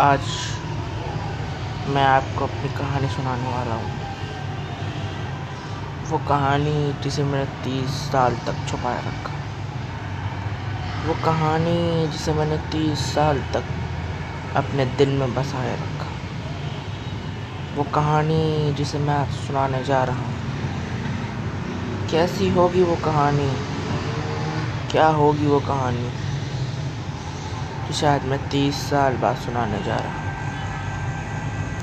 आज मैं आपको अपनी कहानी सुनाने वाला हूँ। वो कहानी जिसे मैंने तीस साल तक छुपाए रखा। वो कहानी जिसे मैंने तीस साल तक अपने दिल में बसाए रखा। वो कहानी जिसे मैं आज सुनाने जा रहा हूँ। कैसी होगी वो कहानी? क्या होगी वो कहानी? शायद मैं तीस साल बाद सुनाने जा रहा हूँ।